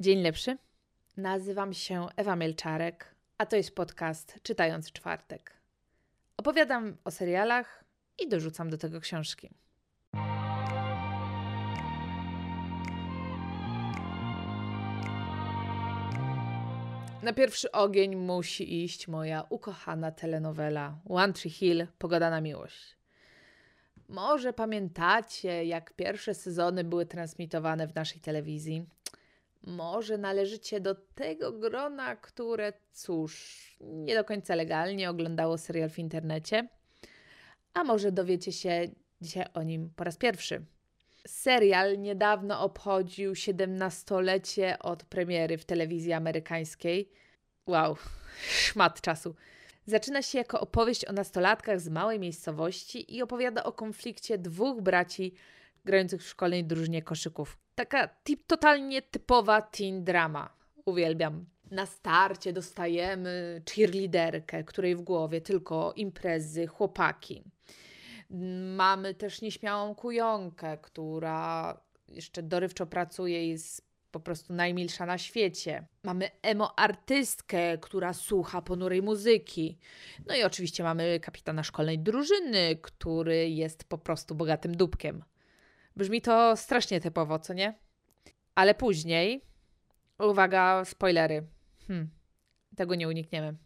Dzień lepszy. Nazywam się Ewa Mielczarek, a to jest podcast Czytając Czwartek. Opowiadam o serialach i dorzucam do tego książki. Na pierwszy ogień musi iść moja ukochana telenowela One Tree Hill Pogoda na miłość. Może pamiętacie, jak pierwsze sezony były transmitowane w naszej telewizji? Może należycie do tego grona, które, cóż, nie do końca legalnie oglądało serial w internecie? A może dowiecie się dzisiaj o nim po raz pierwszy? Serial niedawno obchodził 17-lecie od premiery w telewizji amerykańskiej. Wow, szmat czasu. Zaczyna się jako opowieść o nastolatkach z małej miejscowości i opowiada o konflikcie dwóch braci grających w szkolnej drużynie koszyków. Taka tip, totalnie typowa teen drama. Uwielbiam. Na starcie dostajemy cheerleaderkę, której w głowie tylko imprezy, chłopaki. Mamy też nieśmiałą kujonkę, która jeszcze dorywczo pracuje i jest po prostu najmilsza na świecie. Mamy emo-artystkę, która słucha ponurej muzyki. No i oczywiście mamy kapitana szkolnej drużyny, który jest po prostu bogatym dupkiem. Brzmi to strasznie typowo, co nie? Ale później, uwaga, spoilery. Hmm, tego nie unikniemy.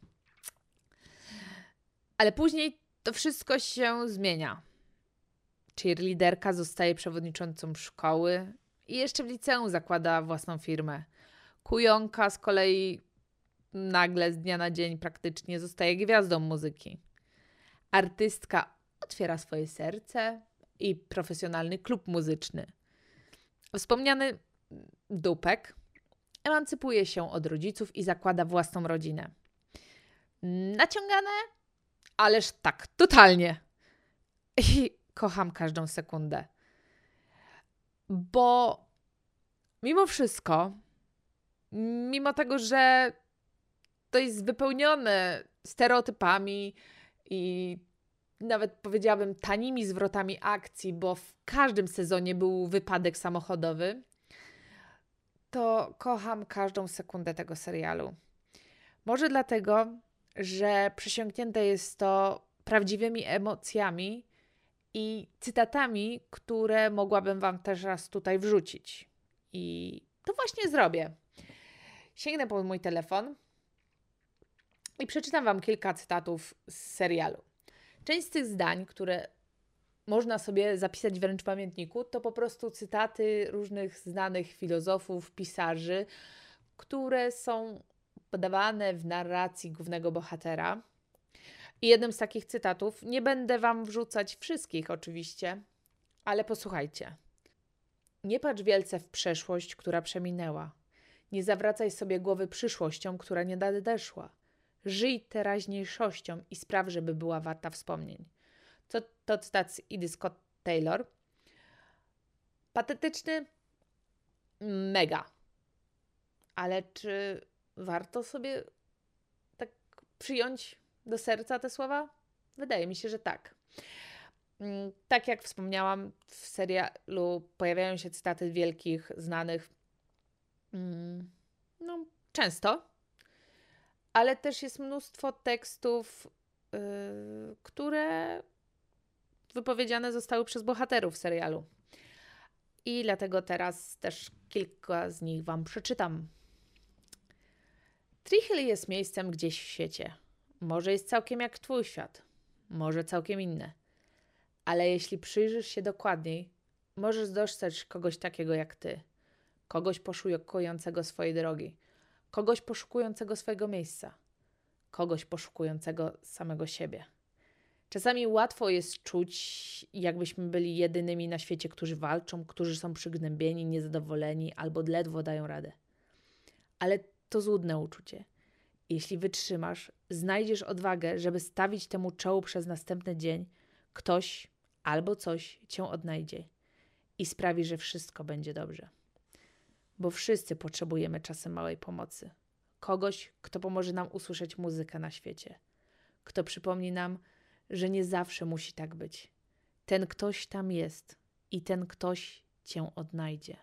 Ale później to wszystko się zmienia. Cheerleaderka zostaje przewodniczącą szkoły i jeszcze w liceum zakłada własną firmę. Kujonka z kolei nagle z dnia na dzień praktycznie zostaje gwiazdą muzyki. Artystka otwiera swoje serce i profesjonalny klub muzyczny. Wspomniany dupek emancypuje się od rodziców i zakłada własną rodzinę. Naciągane? Ależ tak, totalnie. I kocham każdą sekundę. Bo mimo wszystko, mimo tego, że to jest wypełnione stereotypami i nawet powiedziałabym tanimi zwrotami akcji, bo w każdym sezonie był wypadek samochodowy, to kocham każdą sekundę tego serialu. Może dlatego, że przesiąknięte jest to prawdziwymi emocjami i cytatami, które mogłabym Wam też raz tutaj wrzucić. I to właśnie zrobię. Sięgnę po mój telefon i przeczytam Wam kilka cytatów z serialu. Część z tych zdań, które można sobie zapisać wręcz w pamiętniku, to po prostu cytaty różnych znanych filozofów, pisarzy, które są podawane w narracji głównego bohatera. I jednym z takich cytatów, nie będę Wam wrzucać wszystkich oczywiście, ale posłuchajcie. Nie patrz wielce w przeszłość, która przeminęła. Nie zawracaj sobie głowy przyszłością, która nie nadeszła. Żyj teraźniejszością i spraw, żeby była warta wspomnień. To, to cytat z Idy Scott Taylor. Patetyczny? Mega. Ale czy warto sobie tak przyjąć do serca te słowa? Wydaje mi się, że tak. Mm, tak jak wspomniałam, w serialu pojawiają się cytaty wielkich, znanych, mm, no, często, ale też jest mnóstwo tekstów, yy, które wypowiedziane zostały przez bohaterów serialu. I dlatego teraz też kilka z nich Wam przeczytam. Trichel jest miejscem gdzieś w świecie. Może jest całkiem jak Twój świat, może całkiem inne. Ale jeśli przyjrzysz się dokładniej, możesz dostać kogoś takiego jak Ty. Kogoś poszukującego swojej drogi, kogoś poszukującego swojego miejsca, kogoś poszukującego samego siebie. Czasami łatwo jest czuć, jakbyśmy byli jedynymi na świecie, którzy walczą, którzy są przygnębieni, niezadowoleni albo ledwo dają radę. Ale to złudne uczucie. Jeśli wytrzymasz, znajdziesz odwagę, żeby stawić temu czoło przez następny dzień, ktoś albo coś cię odnajdzie i sprawi, że wszystko będzie dobrze. Bo wszyscy potrzebujemy czasem małej pomocy. Kogoś, kto pomoże nam usłyszeć muzykę na świecie. Kto przypomni nam, że nie zawsze musi tak być. Ten ktoś tam jest i ten ktoś cię odnajdzie.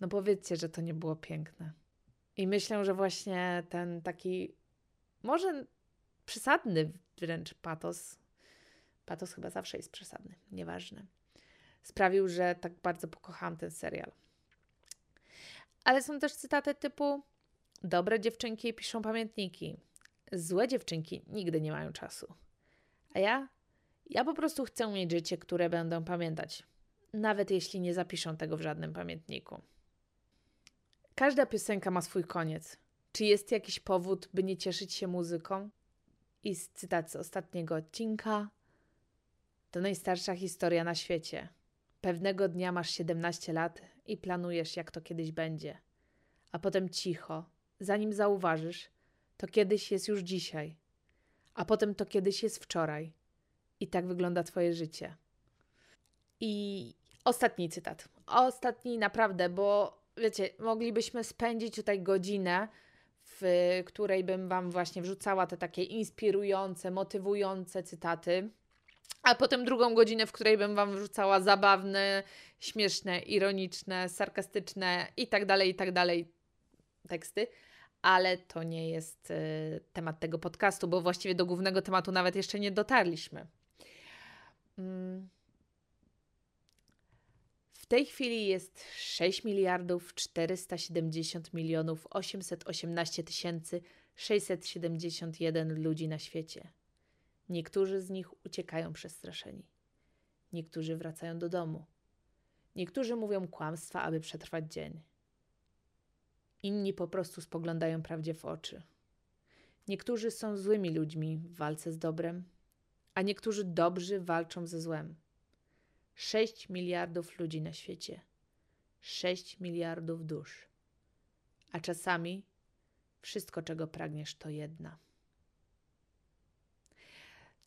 No powiedzcie, że to nie było piękne. I myślę, że właśnie ten taki, może przesadny wręcz patos, patos chyba zawsze jest przesadny, nieważne, sprawił, że tak bardzo pokochałam ten serial. Ale są też cytaty typu: Dobre dziewczynki piszą pamiętniki, złe dziewczynki nigdy nie mają czasu. A ja? Ja po prostu chcę mieć życie, które będę pamiętać, nawet jeśli nie zapiszą tego w żadnym pamiętniku. Każda piosenka ma swój koniec. Czy jest jakiś powód, by nie cieszyć się muzyką? I z cytat z ostatniego odcinka. To najstarsza historia na świecie. Pewnego dnia masz 17 lat i planujesz, jak to kiedyś będzie. A potem cicho, zanim zauważysz, to kiedyś jest już dzisiaj. A potem to kiedyś jest wczoraj. I tak wygląda Twoje życie. I ostatni cytat. Ostatni naprawdę, bo wiecie, moglibyśmy spędzić tutaj godzinę, w której bym Wam właśnie wrzucała te takie inspirujące, motywujące cytaty, a potem drugą godzinę, w której bym Wam wrzucała zabawne, śmieszne, ironiczne, sarkastyczne i tak dalej, i tak dalej teksty. Ale to nie jest y, temat tego podcastu, bo właściwie do głównego tematu nawet jeszcze nie dotarliśmy. Mm. W tej chwili jest 6 miliardów 470 milionów 818 tysięcy 671 ludzi na świecie. Niektórzy z nich uciekają przestraszeni. Niektórzy wracają do domu. Niektórzy mówią kłamstwa, aby przetrwać dzień. Inni po prostu spoglądają prawdzie w oczy. Niektórzy są złymi ludźmi w walce z dobrem, a niektórzy dobrzy walczą ze złem. 6 miliardów ludzi na świecie. 6 miliardów dusz. A czasami wszystko, czego pragniesz, to jedna.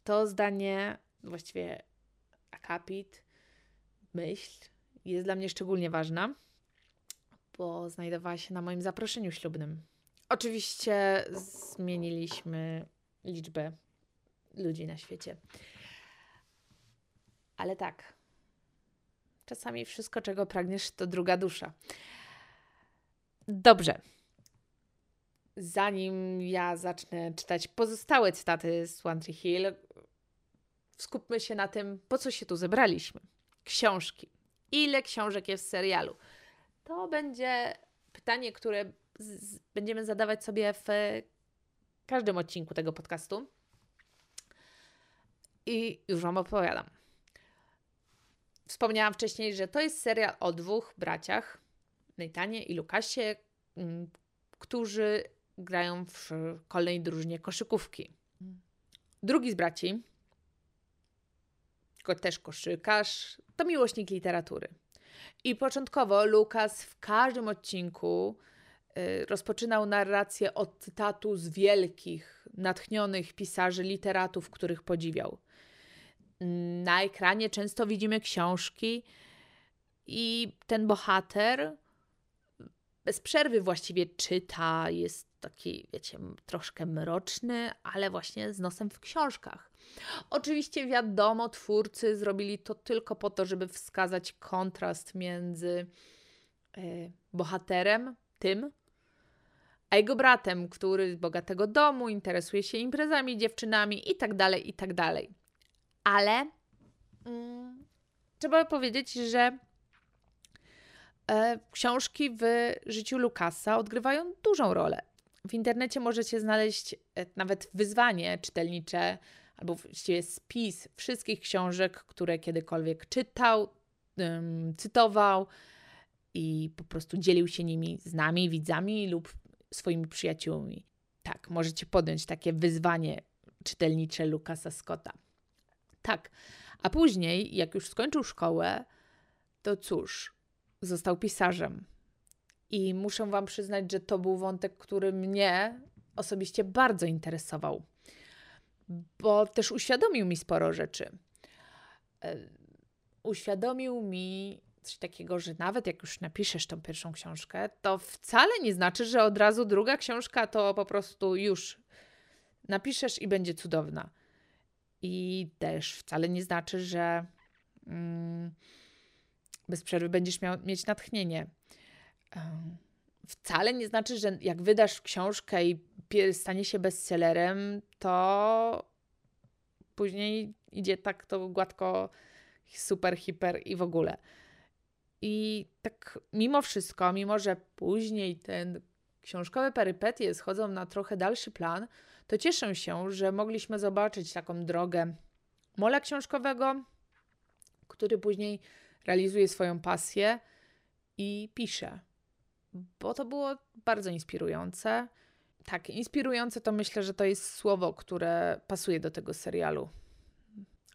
To zdanie, właściwie akapit, myśl, jest dla mnie szczególnie ważna, bo znajdowała się na moim zaproszeniu ślubnym. Oczywiście zmieniliśmy liczbę ludzi na świecie. Ale tak, czasami wszystko, czego pragniesz, to druga dusza. Dobrze. Zanim ja zacznę czytać pozostałe cytaty z One Hill, skupmy się na tym, po co się tu zebraliśmy. Książki. Ile książek jest w serialu? To będzie pytanie, które z- będziemy zadawać sobie w każdym odcinku tego podcastu. I już Wam opowiadam. Wspomniałam wcześniej, że to jest serial o dwóch braciach, Nathanie i Lukasie, mm, którzy grają w szkolnej drużynie koszykówki. Drugi z braci, też koszykarz, to miłośnik literatury. I początkowo Lukas w każdym odcinku y, rozpoczynał narrację od cytatu z wielkich, natchnionych pisarzy, literatów, których podziwiał. Na ekranie często widzimy książki i ten bohater bez przerwy właściwie czyta, jest taki, wiecie, troszkę mroczny, ale właśnie z nosem w książkach. Oczywiście wiadomo, twórcy zrobili to tylko po to, żeby wskazać kontrast między y, bohaterem, tym, a jego bratem, który z bogatego domu, interesuje się imprezami, dziewczynami i tak dalej, i tak. Ale mm, trzeba powiedzieć, że e, książki w życiu Lukasa odgrywają dużą rolę. W internecie możecie znaleźć e, nawet wyzwanie czytelnicze albo właściwie spis wszystkich książek, które kiedykolwiek czytał, cytował i po prostu dzielił się nimi z nami, widzami lub swoimi przyjaciółmi. Tak, możecie podjąć takie wyzwanie czytelnicze Lukasa Scotta. Tak, a później, jak już skończył szkołę, to cóż, został pisarzem. I muszę Wam przyznać, że to był wątek, który mnie osobiście bardzo interesował bo też uświadomił mi sporo rzeczy. E, uświadomił mi coś takiego, że nawet jak już napiszesz tą pierwszą książkę, to wcale nie znaczy, że od razu druga książka to po prostu już napiszesz i będzie cudowna. I też wcale nie znaczy, że mm, bez przerwy będziesz miał, mieć natchnienie. Wcale nie znaczy, że jak wydasz książkę i stanie się bestsellerem, to później idzie tak to gładko, super, hiper i w ogóle. I tak mimo wszystko, mimo że później ten książkowe perypetie schodzą na trochę dalszy plan, to cieszę się, że mogliśmy zobaczyć taką drogę mola książkowego, który później realizuje swoją pasję i pisze. Bo to było bardzo inspirujące. Tak, inspirujące to myślę, że to jest słowo, które pasuje do tego serialu.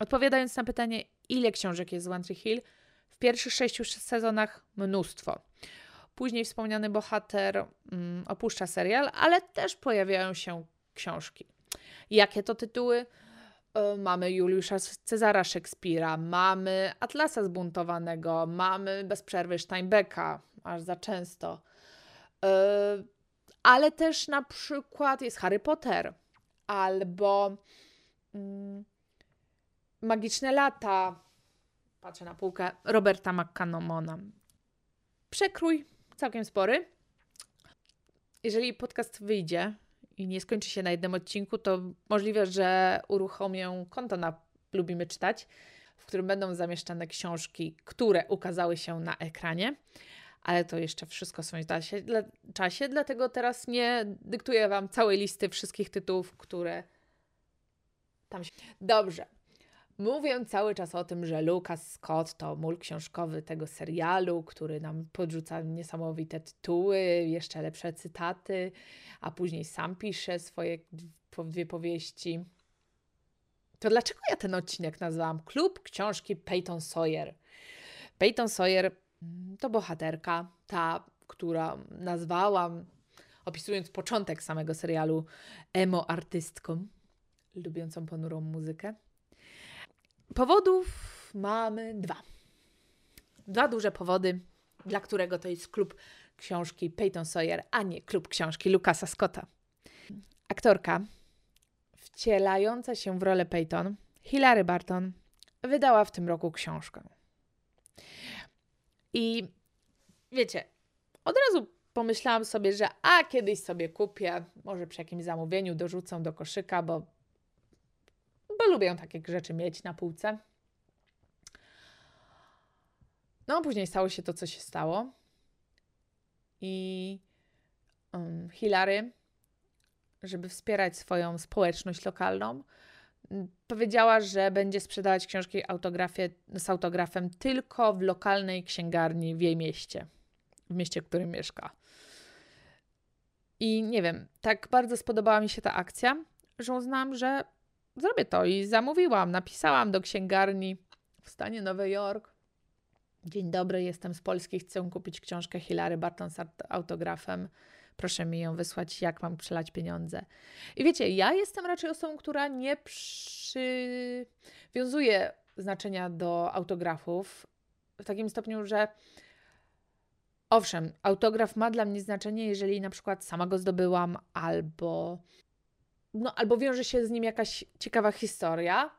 Odpowiadając na pytanie, ile książek jest z One Tree Hill, w pierwszych sześciu sezonach mnóstwo. Później wspomniany bohater mm, opuszcza serial, ale też pojawiają się książki. Jakie to tytuły? E, mamy Juliusza Cezara Szekspira, mamy Atlasa Zbuntowanego, mamy bez przerwy Steinbecka, aż za często. E, ale też na przykład jest Harry Potter albo mm, Magiczne lata. Patrzę na półkę Roberta McCannamona. Przekrój całkiem spory. Jeżeli podcast wyjdzie i nie skończy się na jednym odcinku, to możliwe, że uruchomię konto na Lubimy Czytać, w którym będą zamieszczane książki, które ukazały się na ekranie. Ale to jeszcze wszystko w swoim czasie, dla, czasie, dlatego teraz nie dyktuję Wam całej listy wszystkich tytułów, które tam się. Dobrze. Mówię cały czas o tym, że Lucas Scott to mól książkowy tego serialu, który nam podrzuca niesamowite tytuły, jeszcze lepsze cytaty, a później sam pisze swoje dwie powieści. To dlaczego ja ten odcinek nazwałam Klub Książki Peyton Sawyer? Peyton Sawyer to bohaterka, ta, która nazwałam, opisując początek samego serialu, emo artystką, lubiącą ponurą muzykę. Powodów mamy dwa. Dwa duże powody, dla którego to jest klub książki Peyton Sawyer, a nie klub książki Lucasa Scotta. Aktorka wcielająca się w rolę Peyton, Hilary Barton, wydała w tym roku książkę. I wiecie, od razu pomyślałam sobie, że a kiedyś sobie kupię, może przy jakimś zamówieniu dorzucę do koszyka, bo bo lubię takie rzeczy mieć na półce. No, później stało się to, co się stało. I um, Hilary, żeby wspierać swoją społeczność lokalną, powiedziała, że będzie sprzedawać książki autografie, z autografem tylko w lokalnej księgarni w jej mieście, w mieście, w którym mieszka. I nie wiem, tak bardzo spodobała mi się ta akcja, że uznałam, że zrobię to i zamówiłam, napisałam do księgarni w stanie Nowy Jork. Dzień dobry, jestem z Polski, chcę kupić książkę Hilary Barton z autografem. Proszę mi ją wysłać, jak mam przelać pieniądze. I wiecie, ja jestem raczej osobą, która nie przywiązuje znaczenia do autografów w takim stopniu, że owszem, autograf ma dla mnie znaczenie, jeżeli na przykład sama go zdobyłam albo no albo wiąże się z nim jakaś ciekawa historia,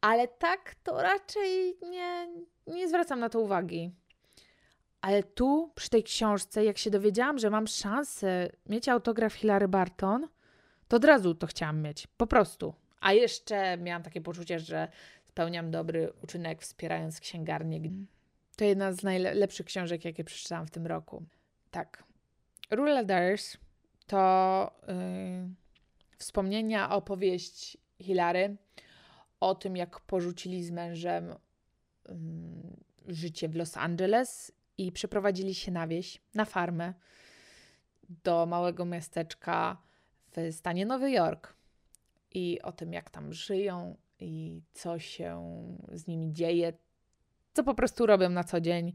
ale tak to raczej nie, nie zwracam na to uwagi. Ale tu, przy tej książce, jak się dowiedziałam, że mam szansę mieć autograf Hilary Barton, to od razu to chciałam mieć. Po prostu. A jeszcze miałam takie poczucie, że spełniam dobry uczynek wspierając księgarnię. To jedna z najlepszych książek, jakie przeczytałam w tym roku. Tak. Rural Dares to... Yy wspomnienia, opowieść Hilary o tym, jak porzucili z mężem um, życie w Los Angeles i przeprowadzili się na wieś, na farmę do małego miasteczka w stanie Nowy Jork. I o tym, jak tam żyją i co się z nimi dzieje, co po prostu robią na co dzień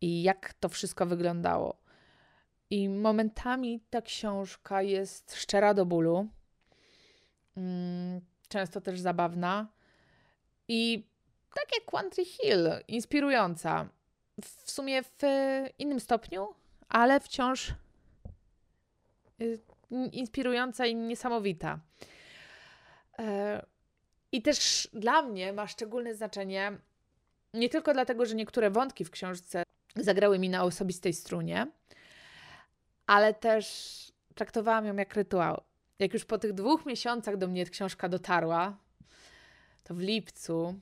i jak to wszystko wyglądało. I momentami ta książka jest szczera do bólu, mm, często też zabawna i tak jak Tree Hill, inspirująca. W sumie w innym stopniu, ale wciąż y, inspirująca i niesamowita. E, I też dla mnie ma szczególne znaczenie nie tylko dlatego, że niektóre wątki w książce zagrały mi na osobistej strunie, ale też traktowałam ją jak rytuał. Jak już po tych dwóch miesiącach do mnie książka dotarła, to w lipcu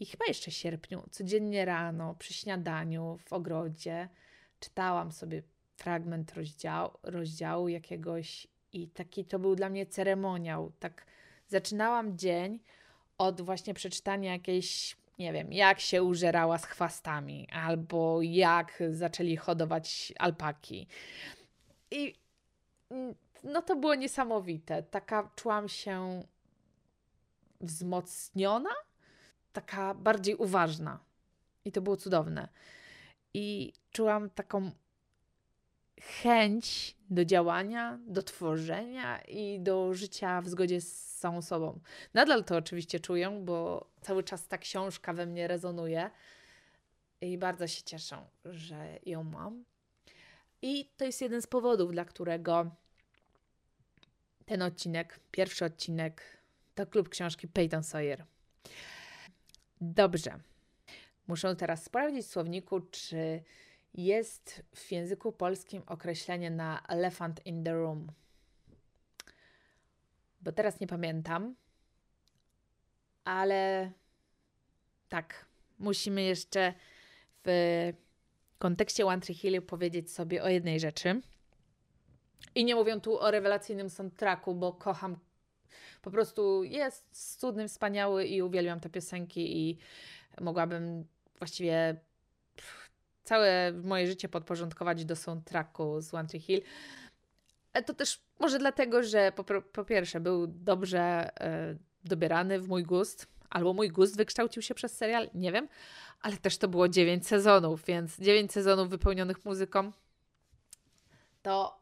i chyba jeszcze sierpniu, codziennie rano przy śniadaniu w ogrodzie czytałam sobie fragment rozdziału, rozdziału jakiegoś i taki to był dla mnie ceremoniał. Tak zaczynałam dzień od właśnie przeczytania jakiejś, nie wiem, jak się użerała z chwastami, albo jak zaczęli hodować alpaki. I no to było niesamowite. Taka czułam się wzmocniona, taka bardziej uważna. I to było cudowne. I czułam taką chęć do działania, do tworzenia i do życia w zgodzie z samą sobą. Nadal to oczywiście czuję, bo cały czas ta książka we mnie rezonuje i bardzo się cieszę, że ją mam. I to jest jeden z powodów, dla którego ten odcinek, pierwszy odcinek, to klub książki Peyton Sawyer. Dobrze. Muszę teraz sprawdzić w słowniku, czy jest w języku polskim określenie na elephant in the room. Bo teraz nie pamiętam, ale tak, musimy jeszcze w kontekście One Tree Hill powiedzieć sobie o jednej rzeczy. I nie mówię tu o rewelacyjnym soundtracku, bo kocham, po prostu jest cudny, wspaniały i uwielbiam te piosenki i mogłabym właściwie całe moje życie podporządkować do soundtracku z One Tree Hill. E, to też może dlatego, że po, po pierwsze był dobrze e, dobierany w mój gust, albo mój gust wykształcił się przez serial, nie wiem, ale też to było 9 sezonów, więc 9 sezonów wypełnionych muzyką to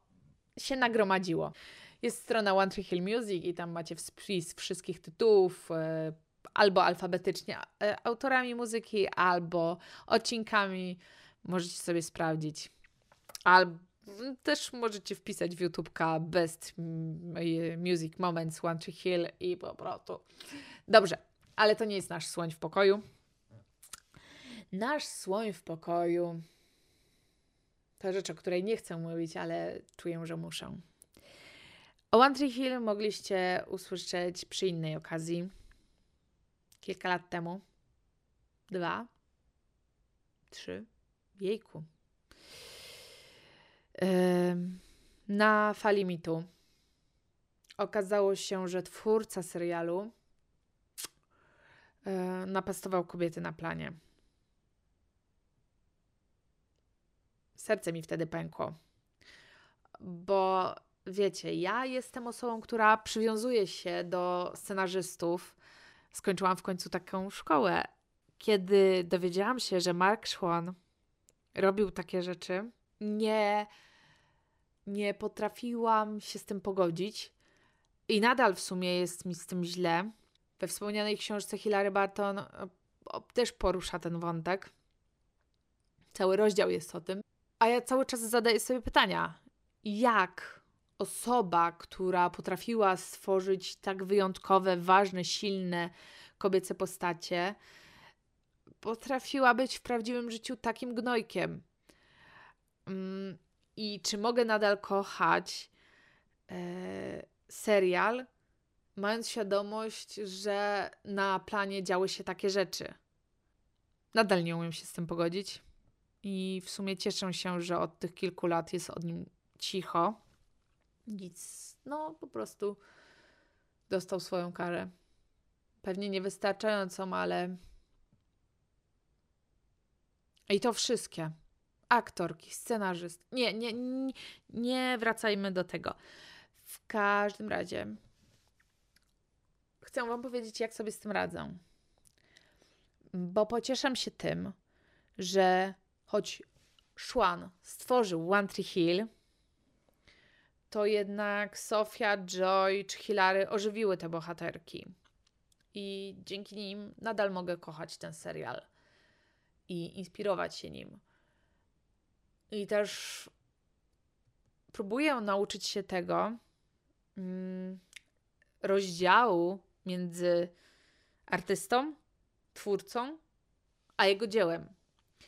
się nagromadziło. Jest strona One Tree Hill Music i tam macie spis wszystkich tytułów, e, albo alfabetycznie e, autorami muzyki, albo odcinkami. Możecie sobie sprawdzić. Albo też możecie wpisać w YouTube'ka Best Music Moments One Tree Hill i po prostu. Dobrze, ale to nie jest nasz słoń w pokoju. Nasz słoń w pokoju to rzecz, o której nie chcę mówić, ale czuję, że muszę. O One Tree Hill mogliście usłyszeć przy innej okazji. Kilka lat temu. Dwa. Trzy. Jejku. Yy, na fali mitu okazało się, że twórca serialu yy, napastował kobiety na planie. serce mi wtedy pękło. Bo wiecie, ja jestem osobą, która przywiązuje się do scenarzystów. Skończyłam w końcu taką szkołę. Kiedy dowiedziałam się, że Mark Schwann robił takie rzeczy, nie, nie potrafiłam się z tym pogodzić. I nadal w sumie jest mi z tym źle. We wspomnianej książce Hilary Barton też porusza ten wątek. Cały rozdział jest o tym. A ja cały czas zadaję sobie pytania, jak osoba, która potrafiła stworzyć tak wyjątkowe, ważne, silne kobiece postacie, potrafiła być w prawdziwym życiu takim gnojkiem. Mm, I czy mogę nadal kochać e, serial, mając świadomość, że na planie działy się takie rzeczy? Nadal nie umiem się z tym pogodzić. I w sumie cieszę się, że od tych kilku lat jest od nim cicho. Nic, no po prostu dostał swoją karę. Pewnie niewystarczającą, ale. I to wszystkie. Aktorki, scenarzyst. Nie, nie, nie, nie wracajmy do tego. W każdym razie chcę Wam powiedzieć, jak sobie z tym radzę. Bo pocieszam się tym, że choć Szwan stworzył One Tree Hill, to jednak Sofia, Joy czy Hilary ożywiły te bohaterki. I dzięki nim nadal mogę kochać ten serial i inspirować się nim. I też próbuję nauczyć się tego mm, rozdziału między artystą, twórcą, a jego dziełem.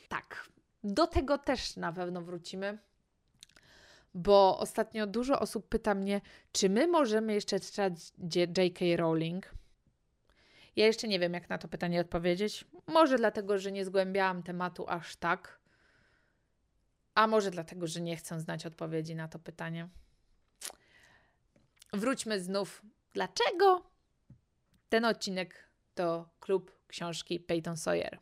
Tak, do tego też na pewno wrócimy, bo ostatnio dużo osób pyta mnie, czy my możemy jeszcze czytać J.K. Rowling. Ja jeszcze nie wiem, jak na to pytanie odpowiedzieć. Może dlatego, że nie zgłębiałam tematu aż tak, a może dlatego, że nie chcę znać odpowiedzi na to pytanie. Wróćmy znów. Dlaczego ten odcinek to klub książki Peyton Sawyer?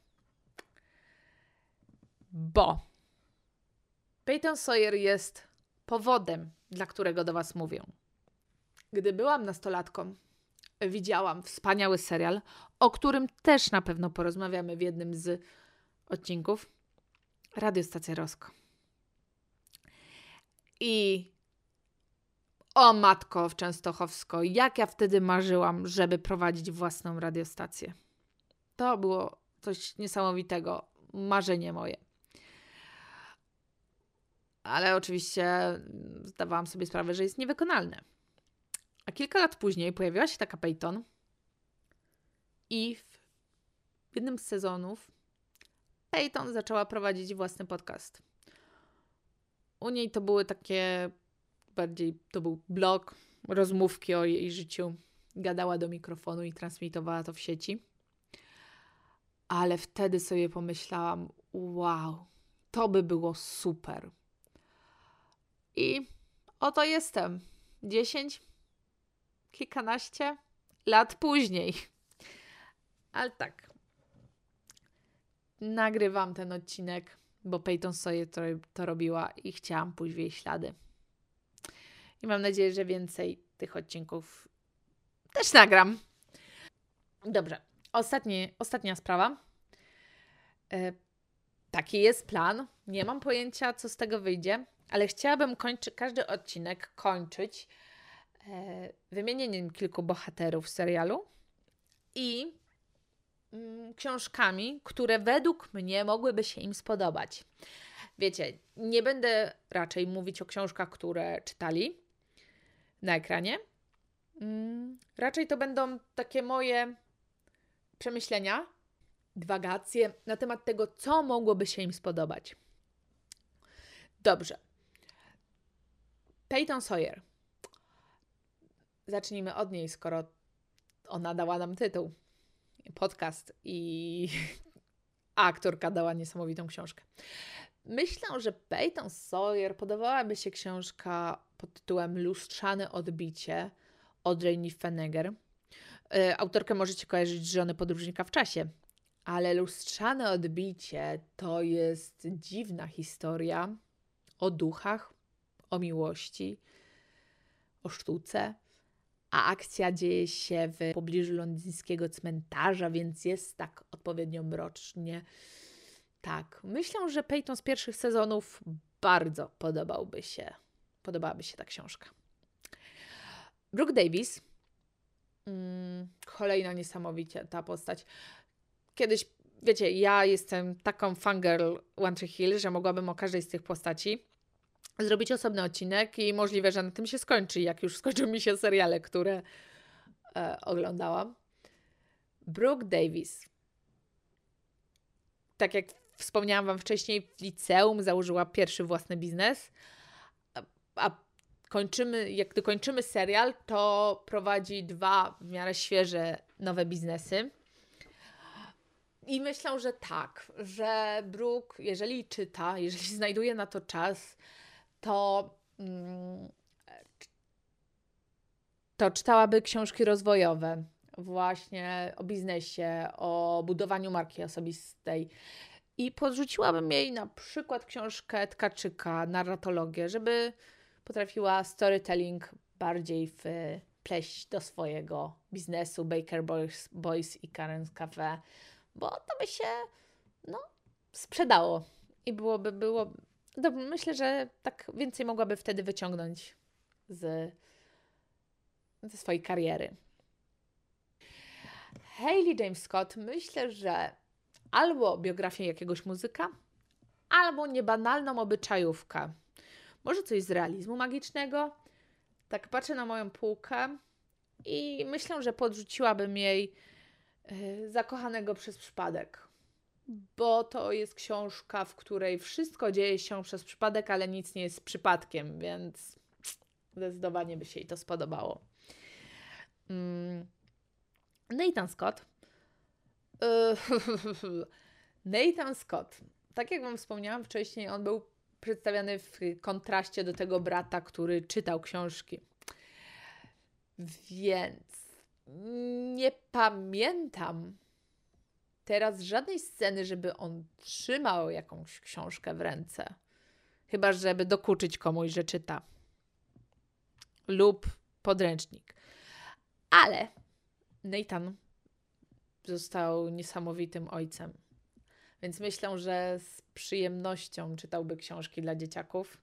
Bo Peyton Sawyer jest powodem, dla którego do Was mówię. Gdy byłam nastolatką, widziałam wspaniały serial, o którym też na pewno porozmawiamy w jednym z odcinków. Radiostacja Rosko. I o matko w Częstochowsko, jak ja wtedy marzyłam, żeby prowadzić własną radiostację. To było coś niesamowitego, marzenie moje. Ale oczywiście zdawałam sobie sprawę, że jest niewykonalne. A kilka lat później pojawiła się taka Peyton i w jednym z sezonów Peyton zaczęła prowadzić własny podcast. U niej to były takie bardziej, to był blog, rozmówki o jej życiu. Gadała do mikrofonu i transmitowała to w sieci. Ale wtedy sobie pomyślałam, wow, to by było super. I oto jestem. Dziesięć, kilkanaście lat później. Ale tak. Nagrywam ten odcinek, bo Peyton sobie to, to robiła i chciałam pójść w jej ślady. I mam nadzieję, że więcej tych odcinków też nagram. Dobrze. Ostatnie, ostatnia sprawa. E, taki jest plan. Nie mam pojęcia, co z tego wyjdzie, ale chciałabym kończy, każdy odcinek kończyć e, wymienieniem kilku bohaterów serialu i mm, książkami, które według mnie mogłyby się im spodobać. Wiecie, nie będę raczej mówić o książkach, które czytali na ekranie. Mm, raczej to będą takie moje przemyślenia, dywagacje na temat tego, co mogłoby się im spodobać. Dobrze. Peyton Sawyer. Zacznijmy od niej, skoro ona dała nam tytuł. Podcast i aktorka dała niesamowitą książkę. Myślę, że Peyton Sawyer podobałaby się książka pod tytułem Lustrzane odbicie Audrey Niffenegger. E, autorkę możecie kojarzyć z żony podróżnika w czasie, ale Lustrzane odbicie to jest dziwna historia o duchach, o miłości, o sztuce, a akcja dzieje się w pobliżu londyńskiego cmentarza, więc jest tak odpowiednio mrocznie. Tak, myślę, że Peyton z pierwszych sezonów bardzo podobałby się, podobałaby się ta książka. Brooke Davis, mm, kolejna niesamowicie ta postać. Kiedyś, wiecie, ja jestem taką fangirl One Tree Hill, że mogłabym o każdej z tych postaci zrobić osobny odcinek i możliwe, że na tym się skończy, jak już skończą mi się seriale, które e, oglądałam. Brooke Davis. Tak jak wspomniałam Wam wcześniej, w liceum założyła pierwszy własny biznes, a, a kończymy, jak gdy kończymy serial, to prowadzi dwa w miarę świeże nowe biznesy. I myślę, że tak, że Brooke, jeżeli czyta, jeżeli znajduje na to czas, to, mm, to czytałaby książki rozwojowe, właśnie o biznesie, o budowaniu marki osobistej. I podrzuciłabym jej na przykład książkę Tkaczyka, narratologię, żeby potrafiła storytelling bardziej wpleść do swojego biznesu Baker Boys, Boys i Karen's Cafe, bo to by się no, sprzedało i byłoby, było, no, myślę, że tak więcej mogłaby wtedy wyciągnąć z, ze swojej kariery. Hayley James Scott, myślę, że albo biografię jakiegoś muzyka, albo niebanalną obyczajówkę. Może coś z realizmu magicznego. Tak patrzę na moją półkę i myślę, że podrzuciłabym jej yy, zakochanego przez przypadek. Bo to jest książka, w której wszystko dzieje się przez przypadek, ale nic nie jest przypadkiem, więc zdecydowanie by się jej to spodobało. Mm. Nathan Scott. Nathan Scott. Tak jak Wam wspomniałam wcześniej, on był przedstawiany w kontraście do tego brata, który czytał książki. Więc nie pamiętam teraz żadnej sceny, żeby on trzymał jakąś książkę w ręce. Chyba, żeby dokuczyć komuś, że czyta. Lub podręcznik. Ale Nathan został niesamowitym ojcem. Więc myślę, że z przyjemnością czytałby książki dla dzieciaków.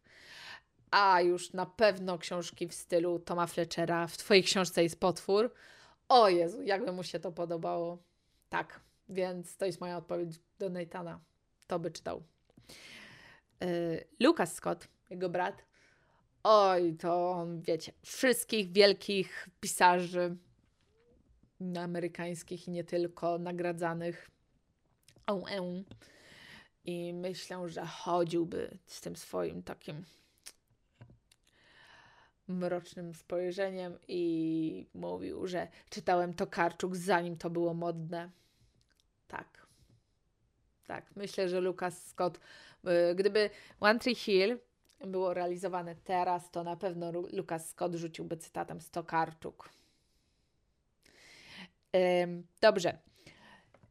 A już na pewno książki w stylu Toma Fletchera. W Twojej książce jest potwór. O Jezu, jakby mu się to podobało. Tak, więc to jest moja odpowiedź do Nathana. To by czytał. Yy, Lucas Scott, jego brat. Oj, to on, wiecie, wszystkich wielkich pisarzy amerykańskich i nie tylko nagradzanych. I myślę, że chodziłby z tym swoim takim mrocznym spojrzeniem i mówił, że czytałem to Karczuk zanim to było modne. Tak. Tak, myślę, że Lucas Scott, y, gdyby One Tree Hill było realizowane teraz, to na pewno Lucas Scott rzuciłby cytatem z Tokarczuk. Dobrze.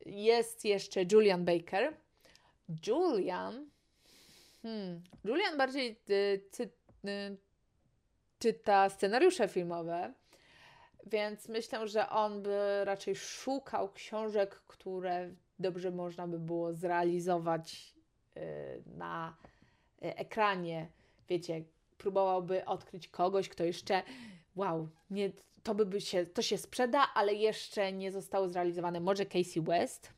Jest jeszcze Julian Baker. Julian. Hmm, Julian bardziej y, cy, y, czyta scenariusze filmowe, więc myślę, że on by raczej szukał książek, które dobrze można by było zrealizować y, na y, ekranie. Wiecie, próbowałby odkryć kogoś, kto jeszcze, wow, nie, to by się, to się sprzeda, ale jeszcze nie zostało zrealizowane. Może Casey West,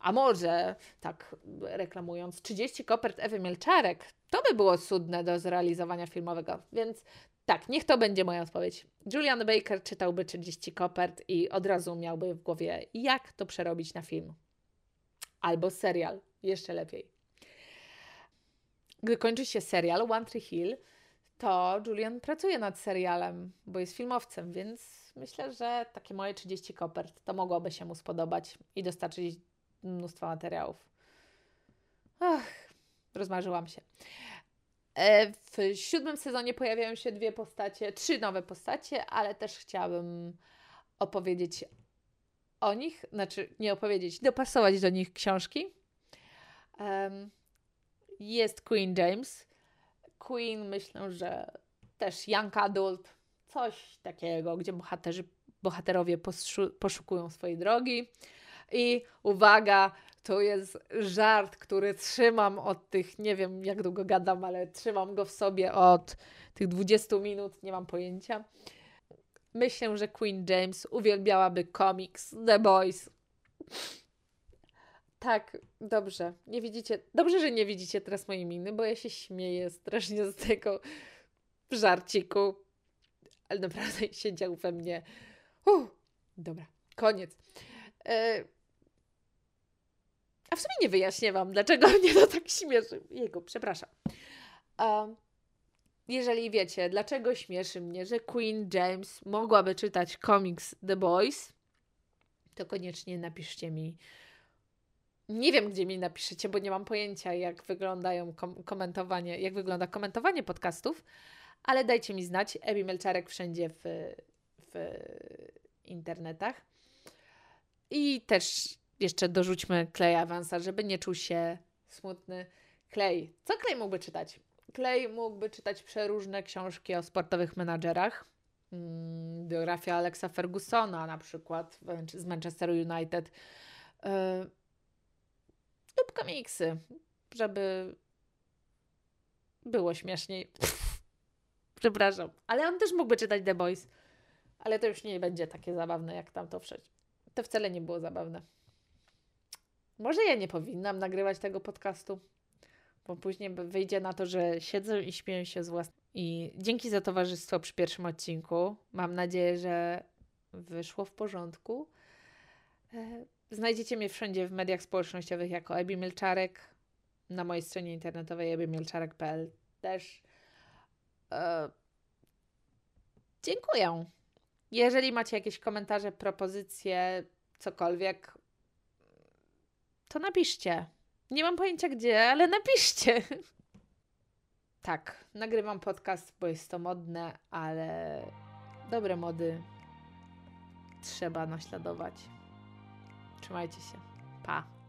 a może, tak reklamując, 30 kopert Ewy Mielczarek. To by było cudne do zrealizowania filmowego. Więc tak, niech to będzie moja odpowiedź. Julian Baker czytałby 30 kopert i od razu miałby w głowie, jak to przerobić na film. Albo serial, jeszcze lepiej. Gdy kończy się serial One Tree Hill, to Julian pracuje nad serialem, bo jest filmowcem, więc myślę, że takie moje 30 kopert to mogłoby się mu spodobać i dostarczyć mnóstwo materiałów. Ach, rozmarzyłam się. E, w siódmym sezonie pojawiają się dwie postacie, trzy nowe postacie, ale też chciałabym opowiedzieć o nich, znaczy nie opowiedzieć, dopasować do nich książki. Jest Queen James. Queen myślę, że też young adult, coś takiego, gdzie bohaterzy, bohaterowie poszukują swojej drogi. I uwaga, to jest żart, który trzymam od tych, nie wiem jak długo gadam, ale trzymam go w sobie od tych 20 minut, nie mam pojęcia. Myślę, że Queen James uwielbiałaby komiks The Boys. Tak, dobrze. Nie widzicie. Dobrze, że nie widzicie teraz mojej miny, bo ja się śmieję strasznie z tego żarciku. Ale naprawdę siedział we mnie. Uh, dobra, koniec. E, a w sumie nie wyjaśnię Wam, dlaczego mnie to tak śmieszy. Jego, przepraszam. Um, jeżeli wiecie, dlaczego śmieszy mnie, że Queen James mogłaby czytać komiks The Boys, to koniecznie napiszcie mi. Nie wiem, gdzie mi napiszecie, bo nie mam pojęcia, jak wyglądają kom komentowanie, jak wygląda komentowanie podcastów, ale dajcie mi znać. Ebi Melczarek wszędzie w, w internetach. I też jeszcze dorzućmy Clay Avansa, żeby nie czuł się smutny. Clay. Co Clay mógłby czytać? Clay mógłby czytać przeróżne książki o sportowych menadżerach. Hmm, biografia Alexa Fergusona na przykład z Manchester United. Yy, lub komiksy, żeby było śmieszniej. Przepraszam. Ale on też mógłby czytać The Boys. Ale to już nie będzie takie zabawne jak tamto wcześniej. To wcale nie było zabawne. Może ja nie powinnam nagrywać tego podcastu, bo później wyjdzie na to, że siedzę i śmieję się z własnym. I dzięki za towarzystwo przy pierwszym odcinku. Mam nadzieję, że wyszło w porządku. E, Znajdziecie mnie wszędzie w mediach społecznościowych jako Ebi Milczarek. Na mojej stronie internetowej ebimilczarek.pl też. E, dziękuję. Jeżeli macie jakieś komentarze, propozycje, cokolwiek, to napiszcie. Nie mam pojęcia gdzie, ale napiszcie. Tak, nagrywam podcast, bo jest to modne, ale dobre mody trzeba naśladować. Trzymajcie się. Pa.